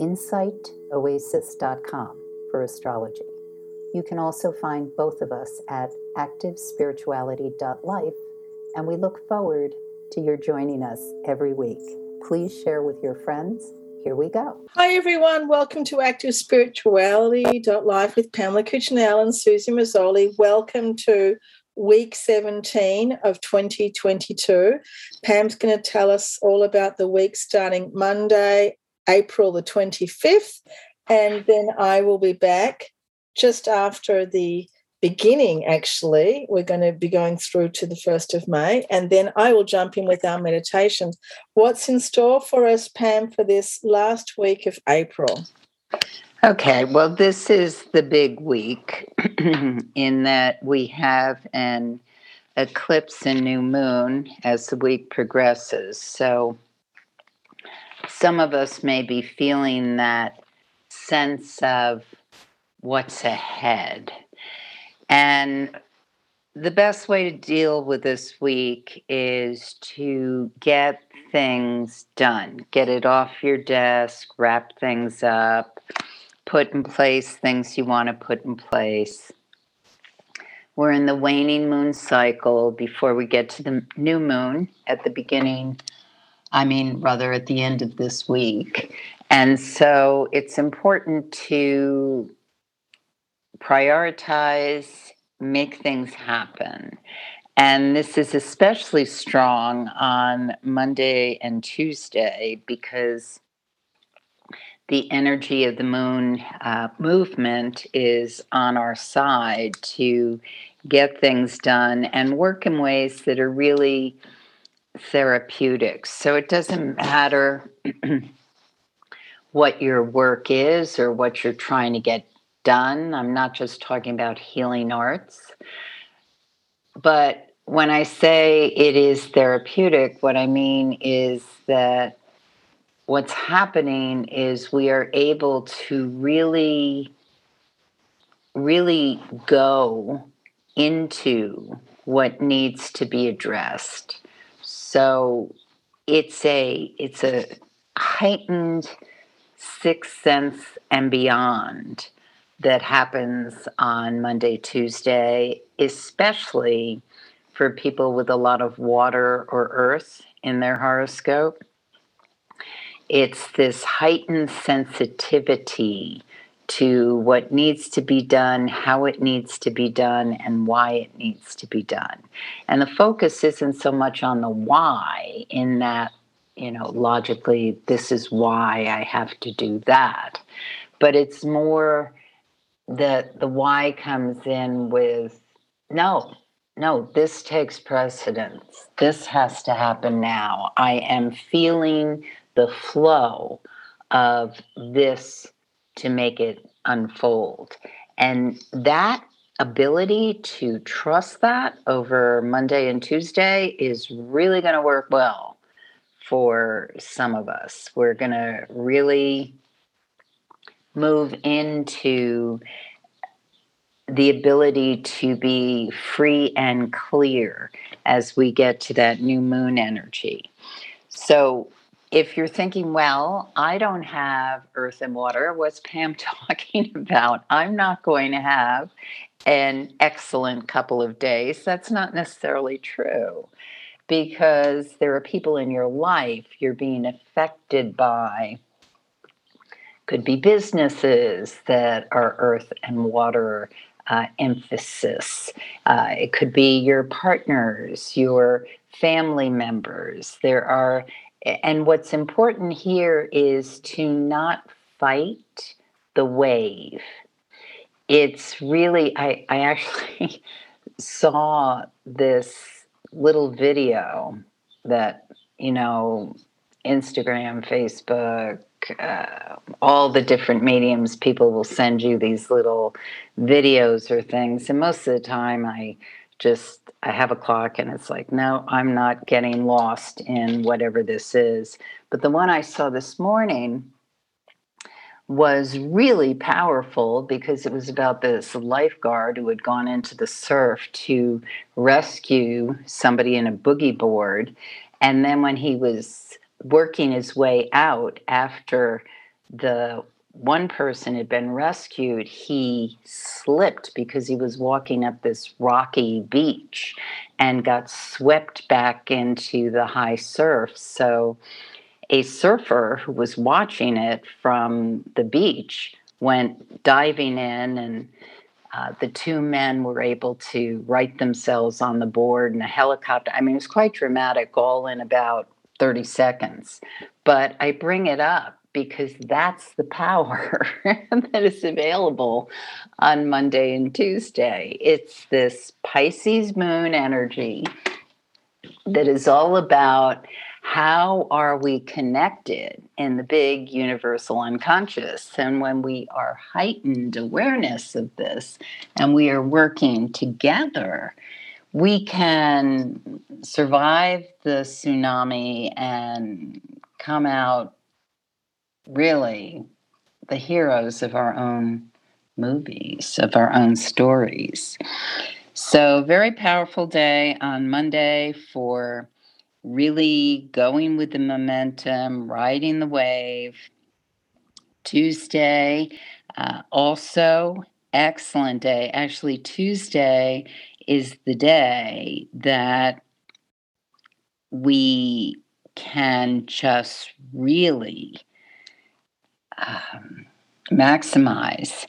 insightoasis.com for astrology. You can also find both of us at activespirituality.life, and we look forward to your joining us every week. Please share with your friends. Here we go. Hi, everyone. Welcome to Active Spirituality.life with Pamela Cuccinell and Susie Mazzoli. Welcome to week 17 of 2022. Pam's going to tell us all about the week starting Monday, April the 25th. And then I will be back just after the beginning, actually. We're going to be going through to the 1st of May. And then I will jump in with our meditations. What's in store for us, Pam, for this last week of April? Okay, well, this is the big week in that we have an eclipse and new moon as the week progresses. So, some of us may be feeling that sense of what's ahead. And the best way to deal with this week is to get things done, get it off your desk, wrap things up, put in place things you want to put in place. We're in the waning moon cycle before we get to the new moon at the beginning I mean, rather at the end of this week. And so it's important to prioritize, make things happen. And this is especially strong on Monday and Tuesday because the energy of the moon uh, movement is on our side to get things done and work in ways that are really therapeutics. So it doesn't matter what your work is or what you're trying to get done. I'm not just talking about healing arts. But when I say it is therapeutic, what I mean is that what's happening is we are able to really, really go into what needs to be addressed so it's a it's a heightened sixth sense and beyond that happens on Monday, Tuesday, especially for people with a lot of water or earth in their horoscope. It's this heightened sensitivity to what needs to be done, how it needs to be done, and why it needs to be done. And the focus isn't so much on the why, in that, you know, logically, this is why I have to do that. But it's more that the why comes in with no, no, this takes precedence. This has to happen now. I am feeling the flow of this to make it unfold. And that ability to trust that over Monday and Tuesday is really going to work well for some of us. We're going to really move into the ability to be free and clear as we get to that new moon energy. So, if you're thinking, well, I don't have earth and water, what's Pam talking about? I'm not going to have an excellent couple of days. That's not necessarily true because there are people in your life you're being affected by. Could be businesses that are earth and water uh, emphasis. Uh, it could be your partners, your family members. There are and what's important here is to not fight the wave. It's really, I, I actually saw this little video that, you know, Instagram, Facebook, uh, all the different mediums, people will send you these little videos or things. And most of the time, I just I have a clock and it's like, no, I'm not getting lost in whatever this is. But the one I saw this morning was really powerful because it was about this lifeguard who had gone into the surf to rescue somebody in a boogie board. And then when he was working his way out after the one person had been rescued, he slipped because he was walking up this rocky beach and got swept back into the high surf. So a surfer who was watching it from the beach went diving in and uh, the two men were able to right themselves on the board in a helicopter. I mean, it was quite dramatic, all in about 30 seconds. But I bring it up because that's the power that is available on Monday and Tuesday. It's this Pisces moon energy that is all about how are we connected in the big universal unconscious and when we are heightened awareness of this and we are working together we can survive the tsunami and come out really the heroes of our own movies of our own stories so very powerful day on monday for really going with the momentum, riding the wave. Tuesday, uh, also excellent day. Actually, Tuesday is the day that we can just really um, maximize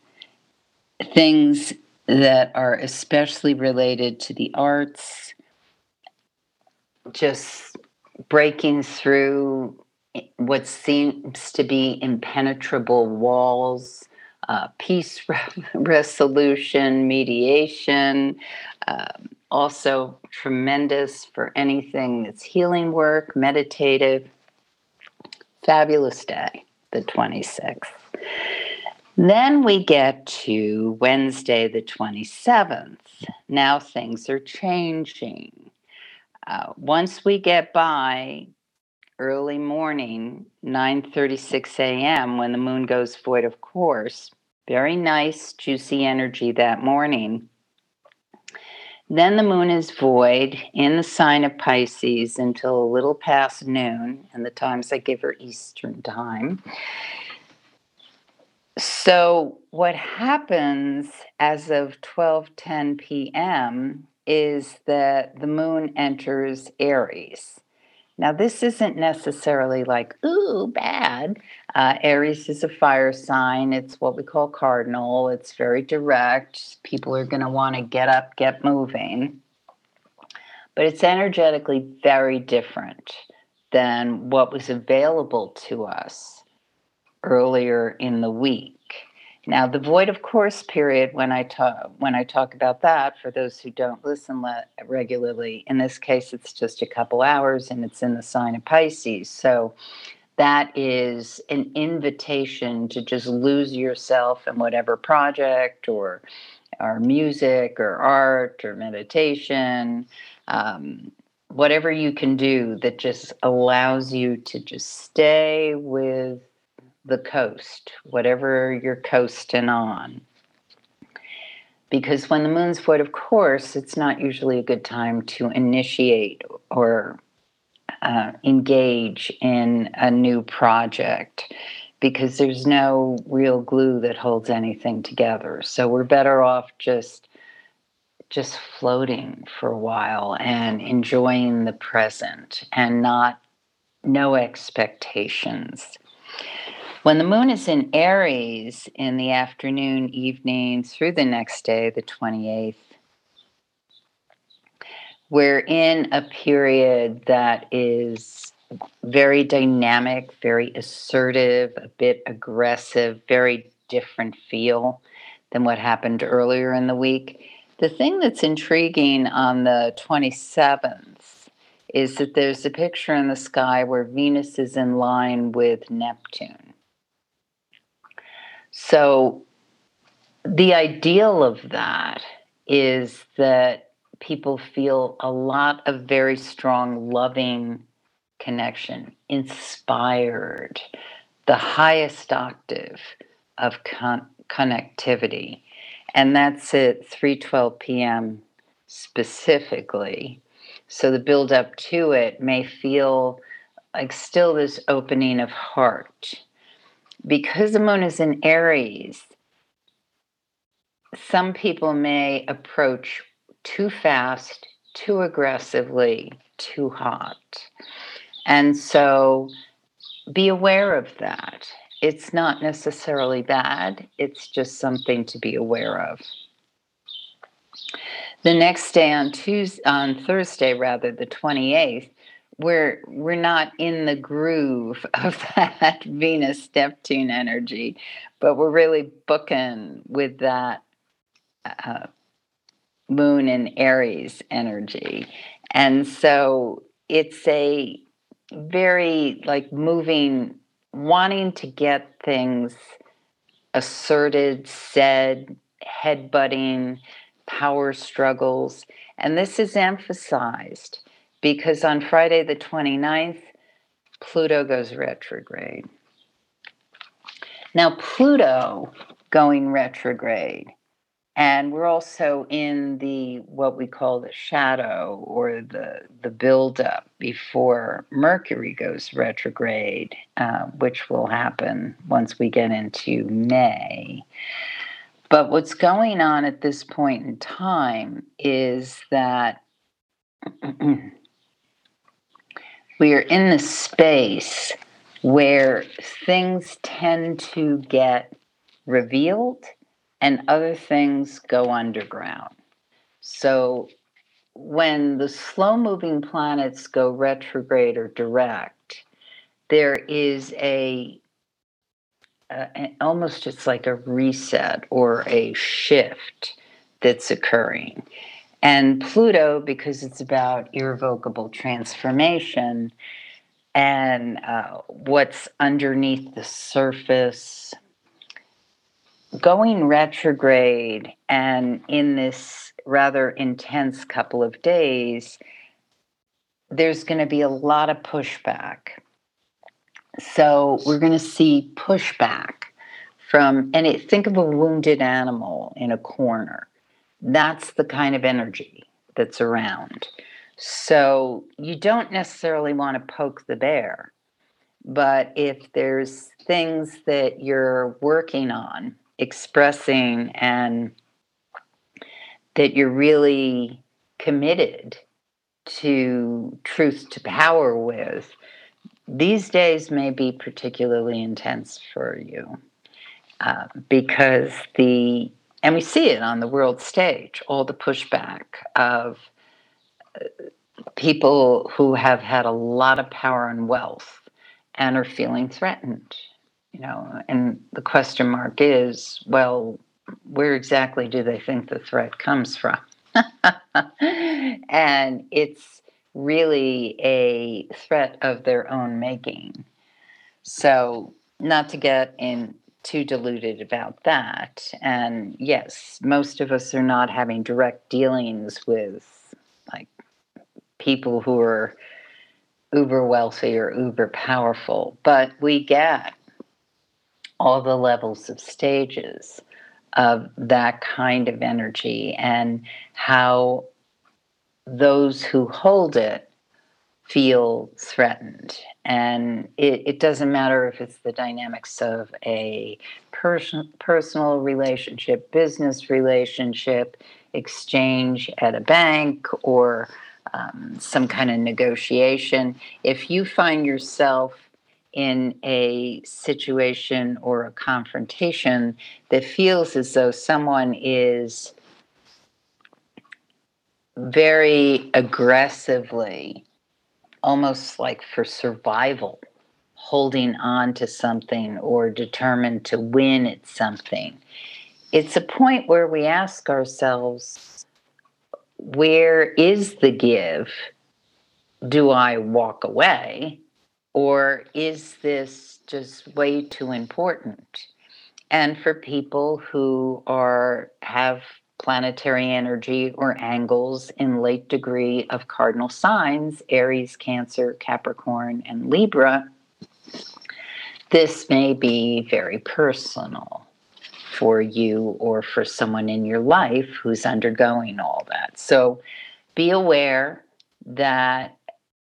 things that are especially related to the arts, just breaking through what seems to be impenetrable walls, uh, peace re- resolution, mediation, uh, also tremendous for anything that's healing work, meditative. Fabulous day, the 26th. Then we get to Wednesday, the 27th. Now things are changing. Uh, once we get by early morning 9:36 a.m. when the moon goes void of course very nice juicy energy that morning then the moon is void in the sign of Pisces until a little past noon and the times I give her eastern time so what happens as of 12:10 p.m is that the moon enters Aries. Now, this isn't necessarily like, ooh, bad. Uh, Aries is a fire sign. It's what we call cardinal. It's very direct. People are going to want to get up, get moving. But it's energetically very different than what was available to us earlier in the week. Now, the void of course period, when I talk when I talk about that, for those who don't listen le- regularly, in this case, it's just a couple hours, and it's in the sign of Pisces. So that is an invitation to just lose yourself in whatever project or or music or art or meditation, um, whatever you can do that just allows you to just stay with the coast, whatever you're coasting on. Because when the moon's void, of course, it's not usually a good time to initiate or uh, engage in a new project because there's no real glue that holds anything together. So we're better off just just floating for a while and enjoying the present and not no expectations. When the moon is in Aries in the afternoon, evening, through the next day, the 28th, we're in a period that is very dynamic, very assertive, a bit aggressive, very different feel than what happened earlier in the week. The thing that's intriguing on the 27th is that there's a picture in the sky where Venus is in line with Neptune. So, the ideal of that is that people feel a lot of very strong, loving connection, inspired, the highest octave of con- connectivity. And that's at 3:12 p.m. specifically. So the build up to it may feel like still this opening of heart. Because the moon is in Aries, some people may approach too fast, too aggressively, too hot. And so be aware of that. It's not necessarily bad, it's just something to be aware of. The next day on Tuesday, on Thursday rather, the 28th, we're we're not in the groove of that Venus Neptune energy, but we're really booking with that uh, moon in Aries energy. And so it's a very like moving, wanting to get things asserted, said, headbutting, power struggles. And this is emphasized because on Friday the 29th, Pluto goes retrograde. Now, Pluto going retrograde and we're also in the what we call the shadow or the the buildup before Mercury goes retrograde, uh, which will happen once we get into May. But what's going on at this point in time is that we are in the space where things tend to get revealed and other things go underground. So when the slow moving planets go retrograde or direct, there is a, almost it's like a reset or a shift that's occurring. And Pluto, because it's about irrevocable transformation and uh, what's underneath the surface, going retrograde and in this rather intense couple of days, there's going to be a lot of pushback. So we're going to see pushback from, and it, think of a wounded animal in a corner. That's the kind of energy that's around. So you don't necessarily want to poke the bear, but if there's things that you're working on expressing and that you're really committed to truth to power with, these days may be particularly intense for you uh, because the, and we see it on the world stage, all the pushback of uh, people who have had a lot of power and wealth and are feeling threatened you know, and the question mark is, well, where exactly do they think the threat comes from? and it's really a threat of their own making. So, not to get in too deluded about that. And yes, most of us are not having direct dealings with like people who are uber wealthy or uber powerful, but we get all the levels of stages of that kind of energy and how those who hold it feel threatened. And it, it doesn't matter if it's the dynamics of a person, personal relationship, business relationship, exchange at a bank, or um, some kind of negotiation. If you find yourself in a situation or a confrontation that feels as though someone is very aggressively, almost like for survival, holding on to something or determined to win at something. It's a point where we ask ourselves, where is the give? Do I walk away? Or is this just way too important? and for people who are have planetary energy or angles in late degree of cardinal signs Aries, Cancer, Capricorn, and Libra, this may be very personal for you or for someone in your life who's undergoing all that. So be aware that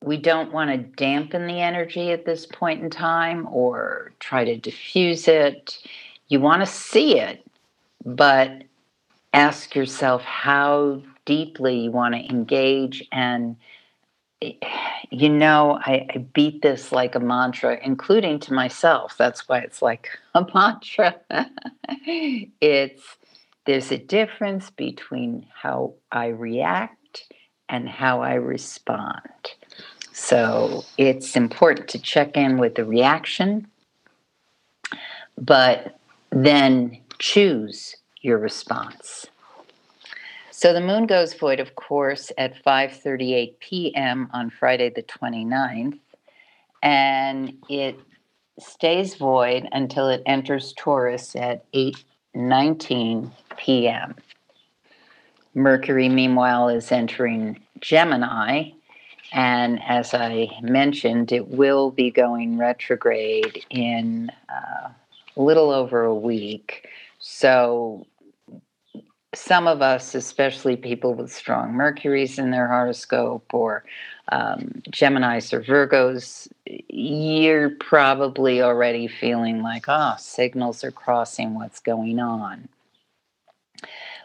we don't want to dampen the energy at this point in time or try to diffuse it. You want to see it, but ask yourself how deeply you want to engage and eh, you know I, I, beat this like a mantra including to myself. That's why it's like a mantra. It's there's a difference between how i react and how i respond. So it's important to check in with the reaction but then choose your response. So the moon goes void, of course, at 5:38 p.m. on Friday the 29th, and it stays void until it enters Taurus at 8:19 p.m. Mercury, meanwhile, is entering Gemini, and as I mentioned, it will be going retrograde in uh, a little over a week. So some of us, especially people with strong Mercuries in their horoscope or um, Geminis or Virgos, you're probably already feeling like, ah, oh, signals are crossing what's going on.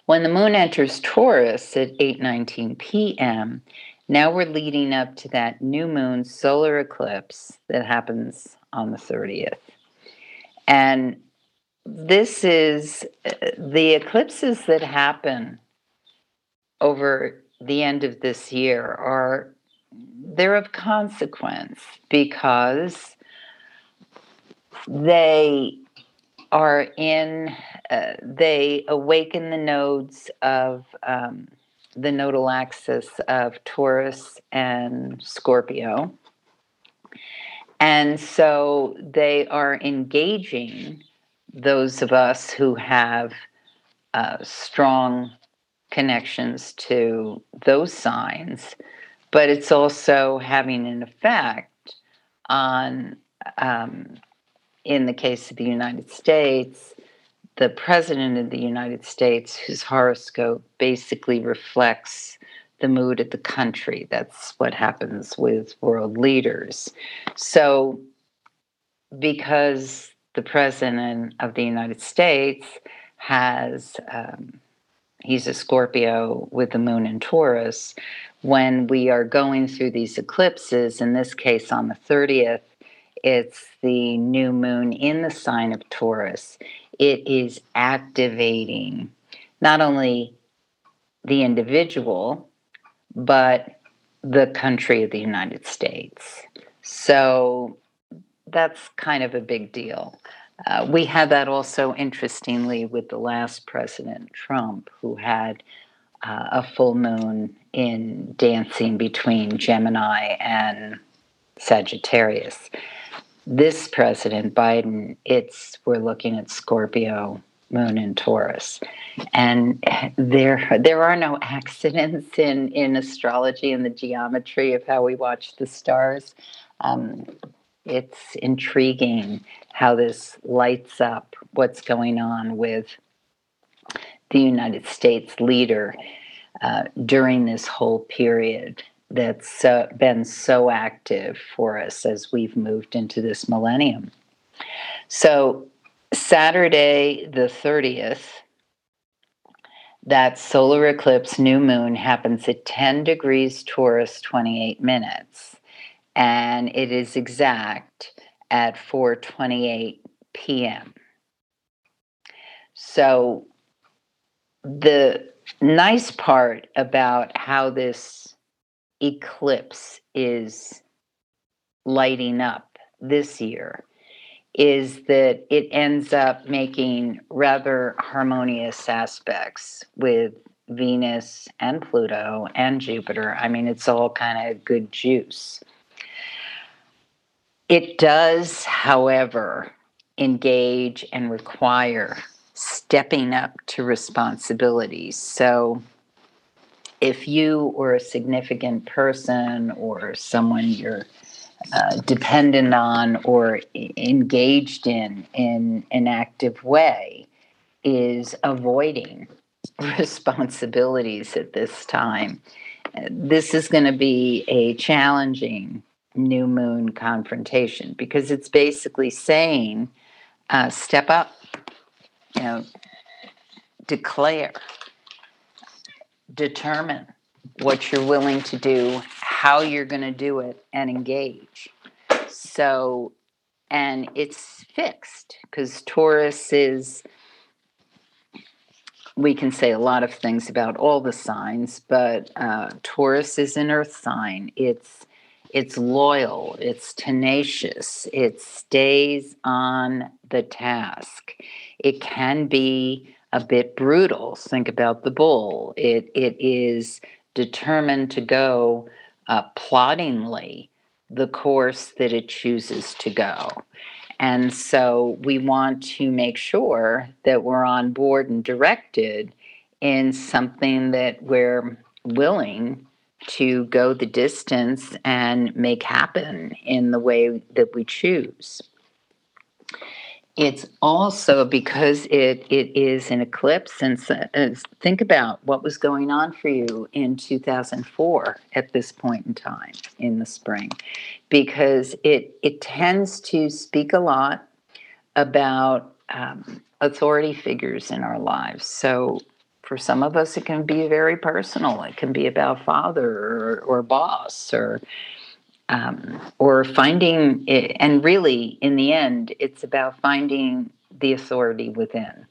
When the moon enters Taurus at 8:19 p.m., now we're leading up to that new moon solar eclipse that happens on the 30th. And this is uh, the eclipses that happen over the end of this year are they're of consequence because they are in uh, they awaken the nodes of um, the nodal axis of taurus and scorpio. And so they are engaging those of us who have uh, strong connections to those signs, but it's also having an effect on, um, in the case of the United States, the president of the United States, whose horoscope basically reflects the mood of the country. That's what happens with world leaders. So, because the president of the United States has, um, he's a Scorpio with the moon in Taurus. When we are going through these eclipses, in this case on the 30th, it's the new moon in the sign of Taurus. It is activating not only the individual, but the country of the United States. So that's kind of a big deal. Uh, we had that also interestingly with the last president, Trump, who had uh, a full moon in dancing between Gemini and Sagittarius. This president, Biden, it's we're looking at Scorpio, moon in Taurus. And there there are no accidents in, in astrology and the geometry of how we watch the stars. Um, it's intriguing how this lights up what's going on with the United States leader uh, during this whole period that's uh, been so active for us as we've moved into this millennium. So, Saturday, the 30th, that solar eclipse new moon happens at 10 degrees Taurus, 28 minutes and it is exact at 4:28 p.m. So the nice part about how this eclipse is lighting up this year is that it ends up making rather harmonious aspects with Venus and Pluto and Jupiter. I mean, it's all kind of good juice. It does, however, engage and require stepping up to responsibilities. So, if you or a significant person or someone you're uh, dependent on or engaged in in an active way is avoiding responsibilities at this time. This is going to be a challenging new moon confrontation because it's basically saying uh, step up, you know, declare, determine what you're willing to do, how you're going to do it, and engage. So, and it's fixed because Taurus is, we can say a lot of things about all the signs, but uh, Taurus is an earth sign. It's it's loyal, it's tenacious, it stays on the task. It can be a bit brutal. Think about the bull. It it is determined to go uh, ploddingly the course that it chooses to go. And so we want to make sure that we're on board and directed in something that we're willing to go the distance and make happen in the way that we choose. It's also because it, it is an eclipse, and uh, think about what was going on for you in 2004 at this point in time in the spring, because it it tends to speak a lot about um, authority figures in our lives. So for some of us, it can be very personal. It can be about father or, or boss or um, or finding it, and really in the end it's about finding the authority within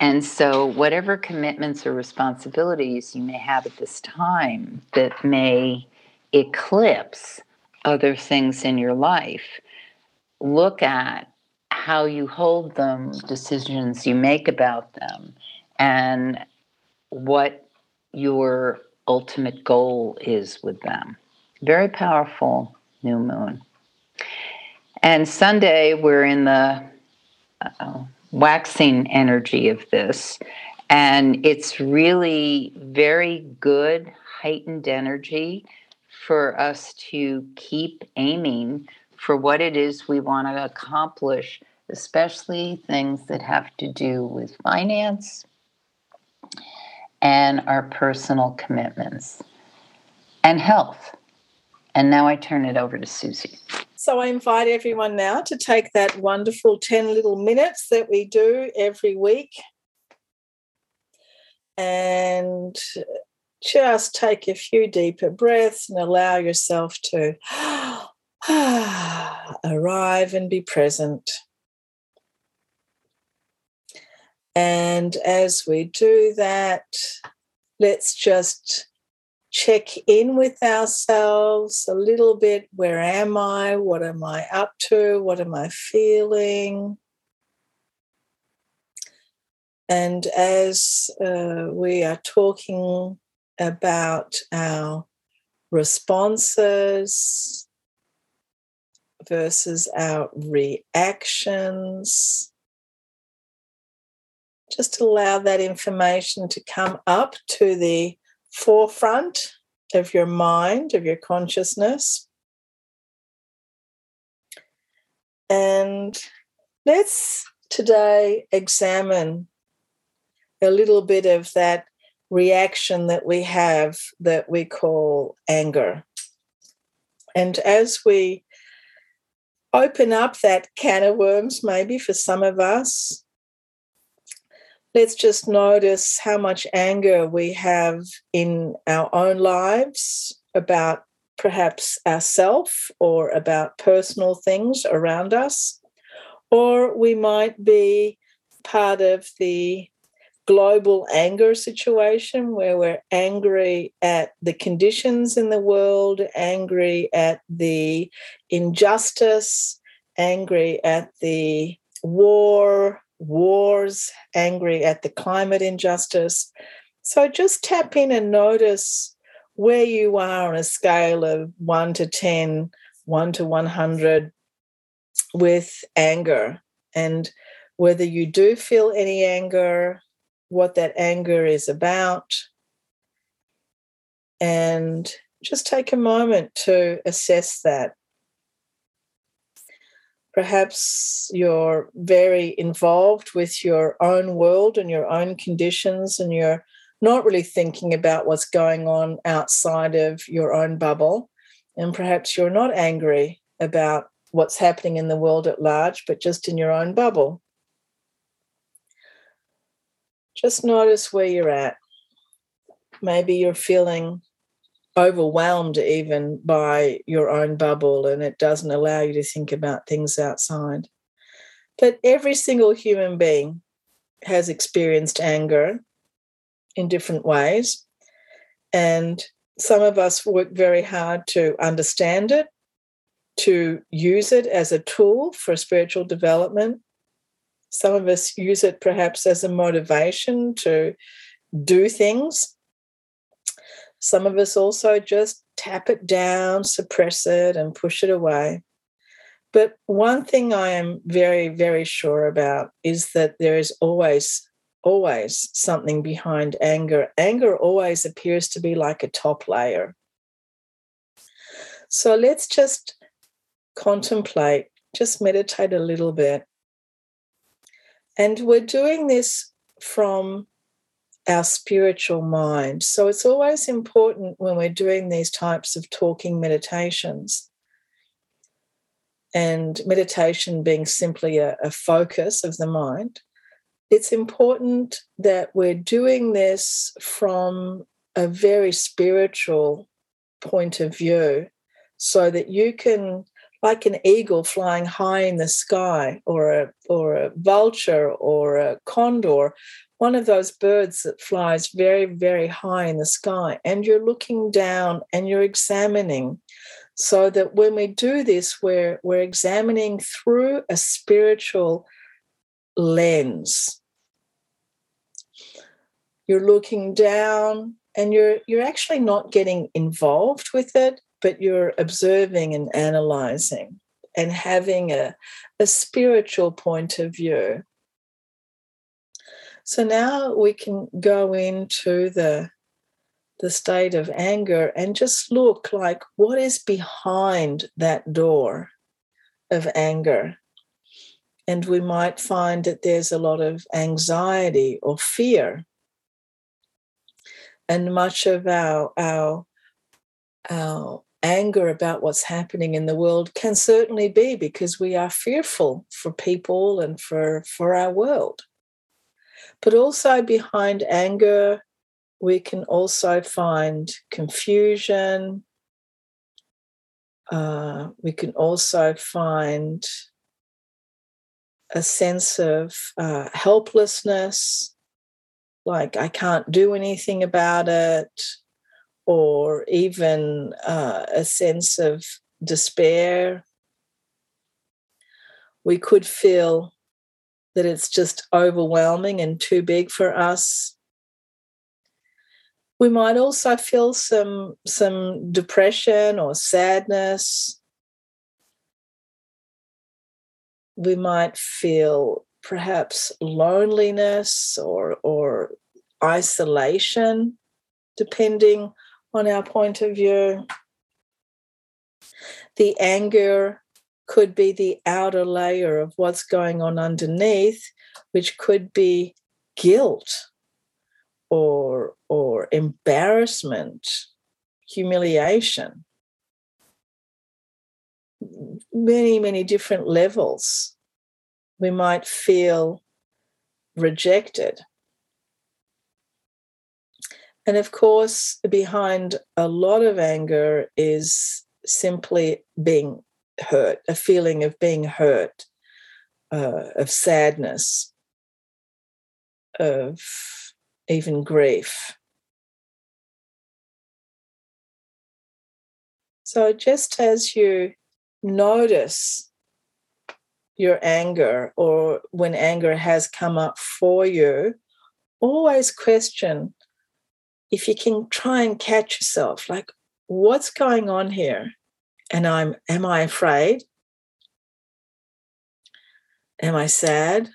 and so whatever commitments or responsibilities you may have at this time that may eclipse other things in your life look at how you hold them decisions you make about them and what your ultimate goal is with them. Very powerful new moon. And Sunday, we're in the uh, waxing energy of this. And it's really very good, heightened energy for us to keep aiming for what it is we want to accomplish, especially things that have to do with finance, and our personal commitments and health. And now I turn it over to Susie. So I invite everyone now to take that wonderful 10 little minutes that we do every week and just take a few deeper breaths and allow yourself to arrive and be present. And as we do that, let's just check in with ourselves a little bit. Where am I? What am I up to? What am I feeling? And as uh, we are talking about our responses versus our reactions, just allow that information to come up to the forefront of your mind, of your consciousness. And let's today examine a little bit of that reaction that we have that we call anger. And as we open up that can of worms, maybe for some of us, let's just notice how much anger we have in our own lives about perhaps ourself or about personal things around us. Or we might be part of the global anger situation where we're angry at the conditions in the world, angry at the injustice, angry at the war, wars, angry at the climate injustice. So just tap in and notice where you are on a scale of 1 to 10, 1 to 100, with anger and whether you do feel any anger, what that anger is about, and just take a moment to assess that. Perhaps you're very involved with your own world and your own conditions, and you're not really thinking about what's going on outside of your own bubble. And perhaps you're not angry about what's happening in the world at large, but just in your own bubble. Just notice where you're at. Maybe you're feeling overwhelmed even by your own bubble and it doesn't allow you to think about things outside. But every single human being has experienced anger in different ways. And some of us work very hard to understand it, to use it as a tool for spiritual development. Some of us use it perhaps as a motivation to do things some of us also just tap it down, suppress it, and push it away. But one thing I am very, very sure about is that there is always, always something behind anger. Anger always appears to be like a top layer. So let's just contemplate, just meditate a little bit. And we're doing this from our spiritual mind. So it's always important when we're doing these types of talking meditations. And meditation being simply a, a focus of the mind, it's important that we're doing this from a very spiritual point of view so that you can like an eagle flying high in the sky or a or a vulture or a condor one of those birds that flies very, very high in the sky, and you're looking down and you're examining. So that when we do this, we're, we're examining through a spiritual lens. You're looking down and you're you're actually not getting involved with it, but you're observing and analyzing and having a, a spiritual point of view. So now we can go into the the state of anger and just look like what is behind that door of anger. And we might find that there's a lot of anxiety or fear. And much of our, our, our anger about what's happening in the world can certainly be because we are fearful for people and for, for our world. But also behind anger, we can also find confusion. Uh, we can also find a sense of uh, helplessness, like I can't do anything about it, or even uh, a sense of despair. We could feel that it's just overwhelming and too big for us. We might also feel some, some depression or sadness. We might feel perhaps loneliness or, or isolation, depending on our point of view. The anger could be the outer layer of what's going on underneath, which could be guilt or, or embarrassment, humiliation. Many, many different levels. We might feel rejected. And of course, behind a lot of anger is simply being hurt, a feeling of being hurt, uh, of sadness, of even grief. So, just as you notice your anger or when anger has come up for you, always question if you can try and catch yourself like, what's going on here? and I'm, am I afraid? Am I sad?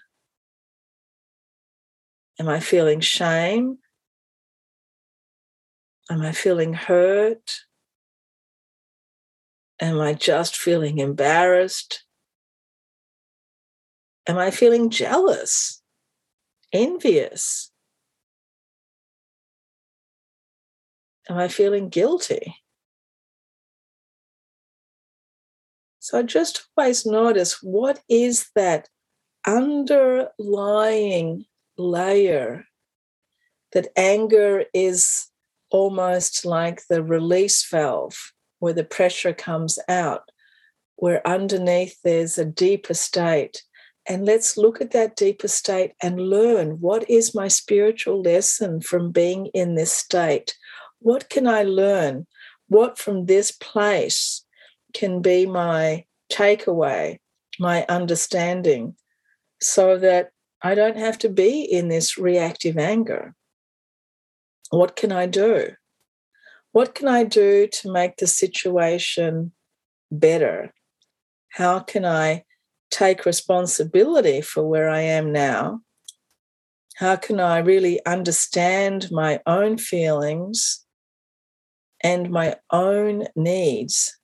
Am I feeling shame? Am I feeling hurt? Am I just feeling embarrassed? Am I feeling jealous, envious? Am I feeling guilty? So I just always notice what is that underlying layer that anger is almost like the release valve where the pressure comes out, where underneath there's a deeper state. And let's look at that deeper state and learn what is my spiritual lesson from being in this state? What can I learn? What from this place can be my takeaway, my understanding, so that I don't have to be in this reactive anger? What can I do? What can I do to make the situation better? How can I take responsibility for where I am now? How can I really understand my own feelings and my own needs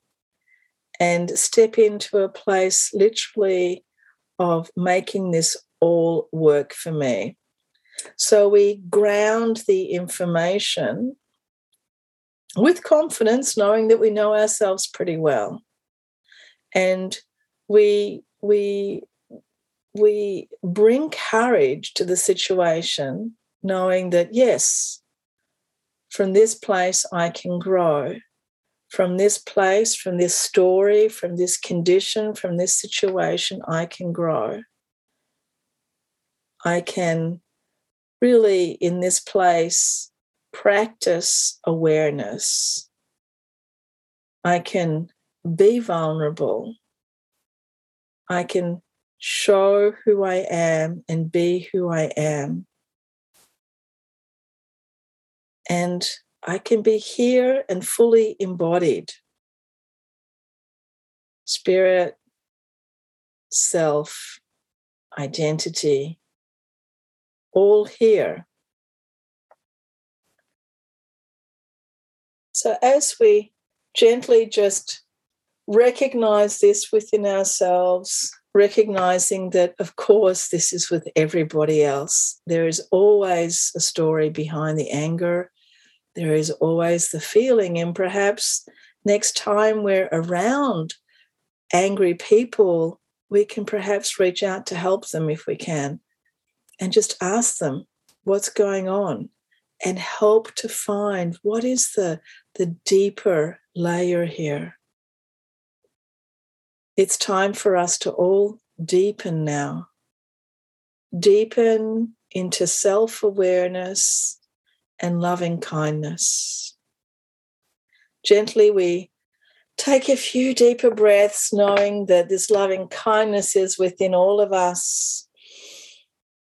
and step into a place literally of making this all work for me. So we ground the information with confidence, knowing that we know ourselves pretty well. And we we we bring courage to the situation, knowing that yes, from this place, I can grow. From this place, from this story, from this condition, from this situation, I can grow. I can really, in this place, practice awareness. I can be vulnerable. I can show who I am and be who I am and I can be here and fully embodied. Spirit, self, identity, all here. So, as we gently just recognize this within ourselves, recognizing that, of course, this is with everybody else. There is always a story behind the anger. There is always the feeling, and perhaps next time we're around angry people, we can perhaps reach out to help them if we can and just ask them what's going on and help to find what is the, the deeper layer here. It's time for us to all deepen now. Deepen into self awareness and loving kindness. Gently, we take a few deeper breaths, knowing that this loving kindness is within all of us.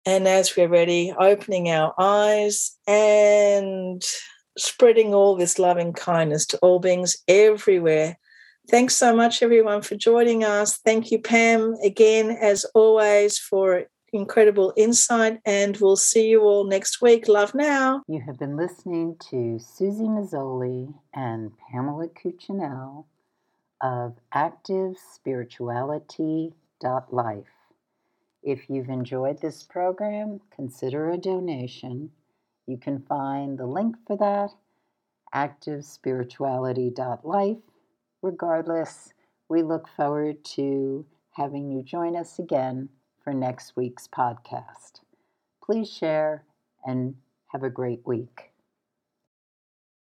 And as we're ready, opening our eyes and spreading all this loving kindness to all beings everywhere Thanks so much, everyone, for joining us. Thank you, Pam, again, as always, for incredible insight. And we'll see you all next week. Love now. You have been listening to Susie Mazzoli and Pamela Cuccinell of ActiveSpirituality.life. If you've enjoyed this program, consider a donation. You can find the link for that, ActiveSpirituality.life Regardless, we look forward to having you join us again for next week's podcast. Please share and have a great week.